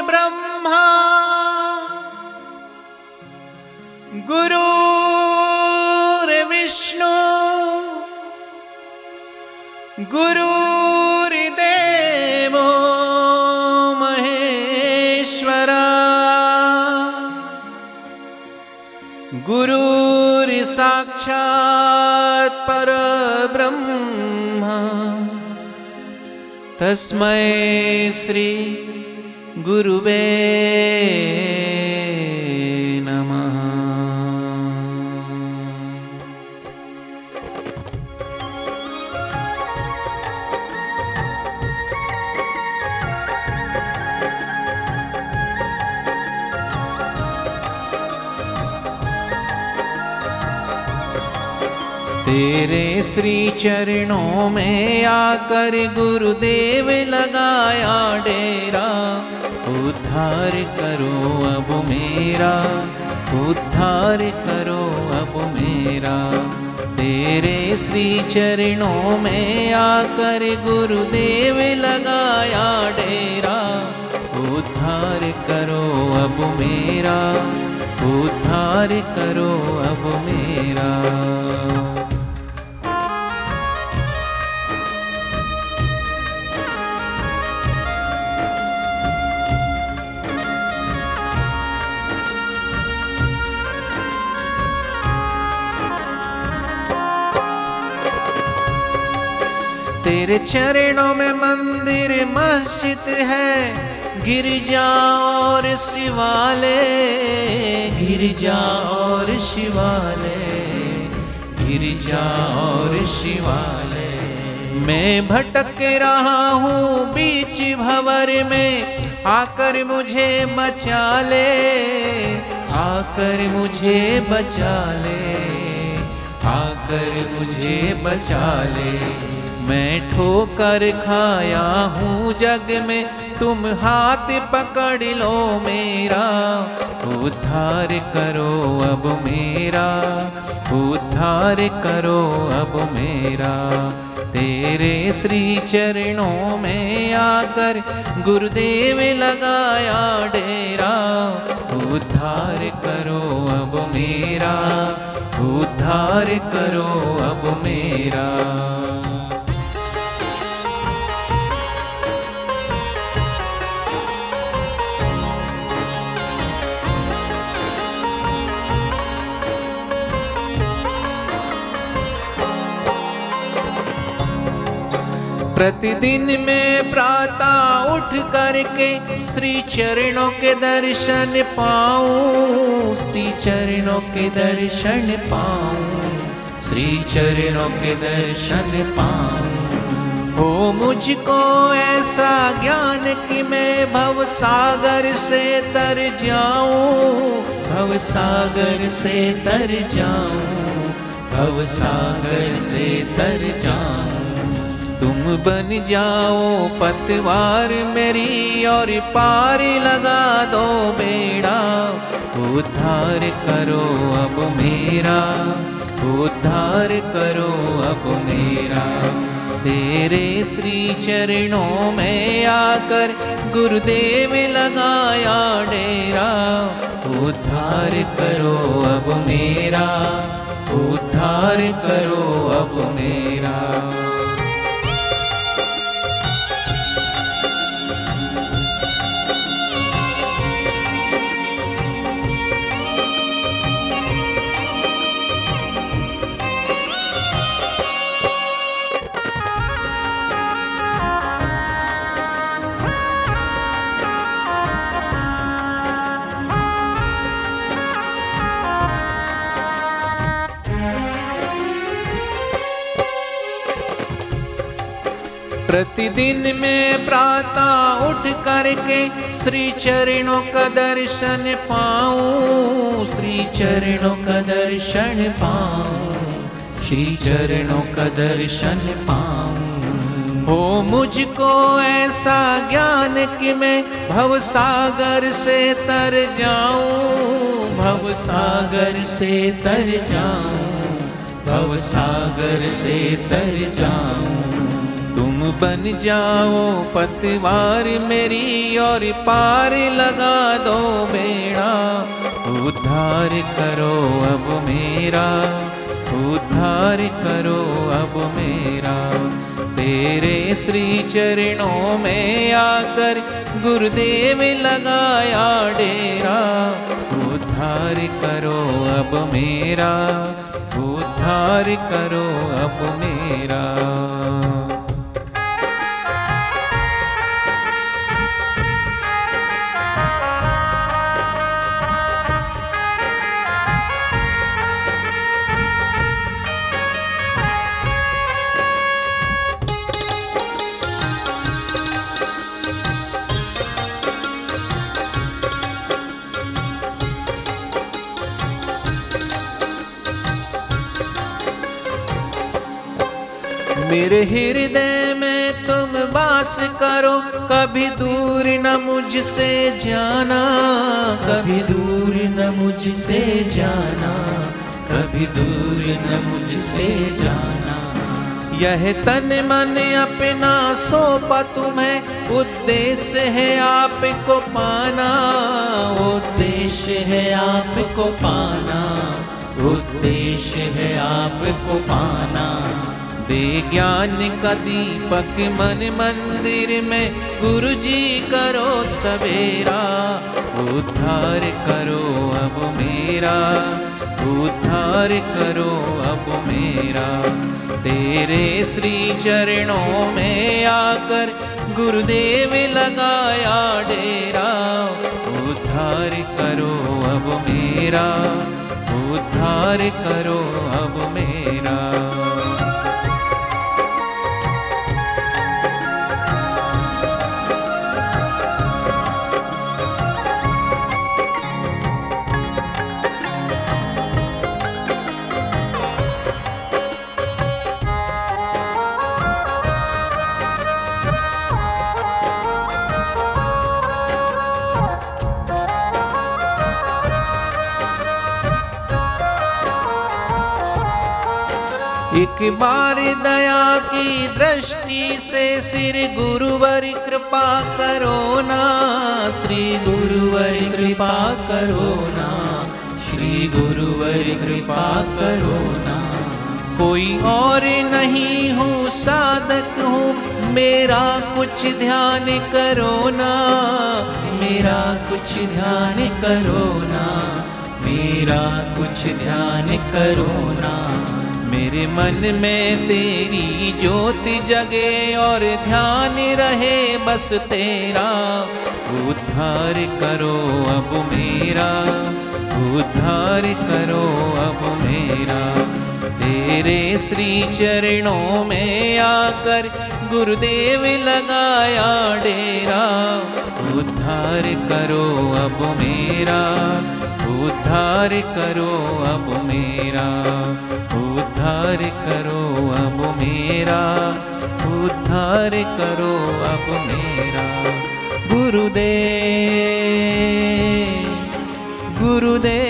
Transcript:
ब्रह्मा। विष्णु। गुरुर्देवो तस्मै श्री गुरुवे तेरे श्री चरणों में आकर गुरुदेव लगाया डेरा। उद्धार करो अब मेरा, उद्धार करो अब मेरा। तेरे श्री चरणों में आकर गुरुदेव लगाया डेरा। उद्धार करो अब मेरा, उद्धार करो अब मेरा। तेरे चरणों में मंदिर, मस्जिद है। गिरजा और शिवालय गिरजा और शिवालय गिरजा और शिवालय। मैं भटक रहा हूँ बीच भवर में, आकर मुझे बचा ले, आकर मुझे बचा ले, आकर मुझे बचा ले। मैं ठोकर खाया हूँ जग में, तुम हाथ पकड़ लो मेरा। उद्धार करो अब मेरा, उद्धार करो अब मेरा। तेरे श्री चरणों में आकर गुरुदेव लगाया डेरा। उद्धार करो अब मेरा, उद्धार करो अब मेरा। प्रतिदिन में प्रातः उठ करके श्री चरणों के दर्शन पाऊँ, श्री चरणों के दर्शन पाऊँ, श्री चरणों के दर्शन पाऊँ। हो मुझको ऐसा ज्ञान कि मैं भव सागर से तर जाऊँ, भव सागर से तर जाऊँ, भव सागर से तर जाऊँ। तुम बन जाओ पतवार मेरी और पार लगा दो बेड़ा। उद्धार करो अब मेरा, उद्धार करो अब मेरा। तेरे श्री चरणों में आकर गुरुदेव लगाया डेरा। उद्धार करो अब मेरा, उद्धार करो अब मेरा। प्रतिदिन में प्रातः उठ करके श्री चरणों का दर्शन पाऊँ, श्री चरणों का दर्शन पाऊँ, श्री चरणों का दर्शन पाऊँ। हो मुझको ऐसा ज्ञान कि मैं भव सागर से तर जाऊँ, भव सागर से तर जाऊँ, भव सागर से तर जाऊँ। तुम बन जाओ पतवार मेरी और पार लगा दो बेड़ा। उद्धार करो अब मेरा, उद्धार करो अब मेरा। तेरे श्री चरणों में आकर गुरुदेव लगाया डेरा। उद्धार करो अब मेरा, उद्धार करो अब मेरा। मेरे हृदय में तुम वास करो, कभी दूर न मुझसे जाना, कभी दूर न मुझसे जाना, कभी दूर न मुझसे जाना। यह तन मन अपना सौंपा तुम्हें, उद्देश्य है आपको पाना, उद्देश्य है आपको पाना, उद्देश्य है आपको पाना। दे ज्ञान का दीपक मन मंदिर में गुरु जी करो सवेरा, उद्धार करो अब मेरा, उद्धार करो अब मेरा। तेरे श्री चरणों में आकर गुरुदेव लगाया डेरा, उद्धार करो अब मेरा, उद्धार करो अब मेरा एक बार दया की दृष्टि से सिर गुरुवर कृपा करो ना। श्री गुरुवर कृपा करो ना। श्री गुरुवर कृपा करो ना। कोई और नहीं हूँ साधक हूँ, मेरा कुछ ध्यान करो ना। मेरा कुछ ध्यान करो ना। मेरा कुछ ध्यान करो ना। मेरे मन में तेरी ज्योति जगे और ध्यान रहे बस तेरा। उद्धार करो अब मेरा, उद्धार करो अब मेरा। तेरे श्री चरणों में आकर गुरुदेव लगाया डेरा। उद्धार करो अब मेरा, उद्धार करो अब मेरा। उद्धार करो अब मेरा उद्धार करो अब मेरा। गुरुदेव गुरुदेव।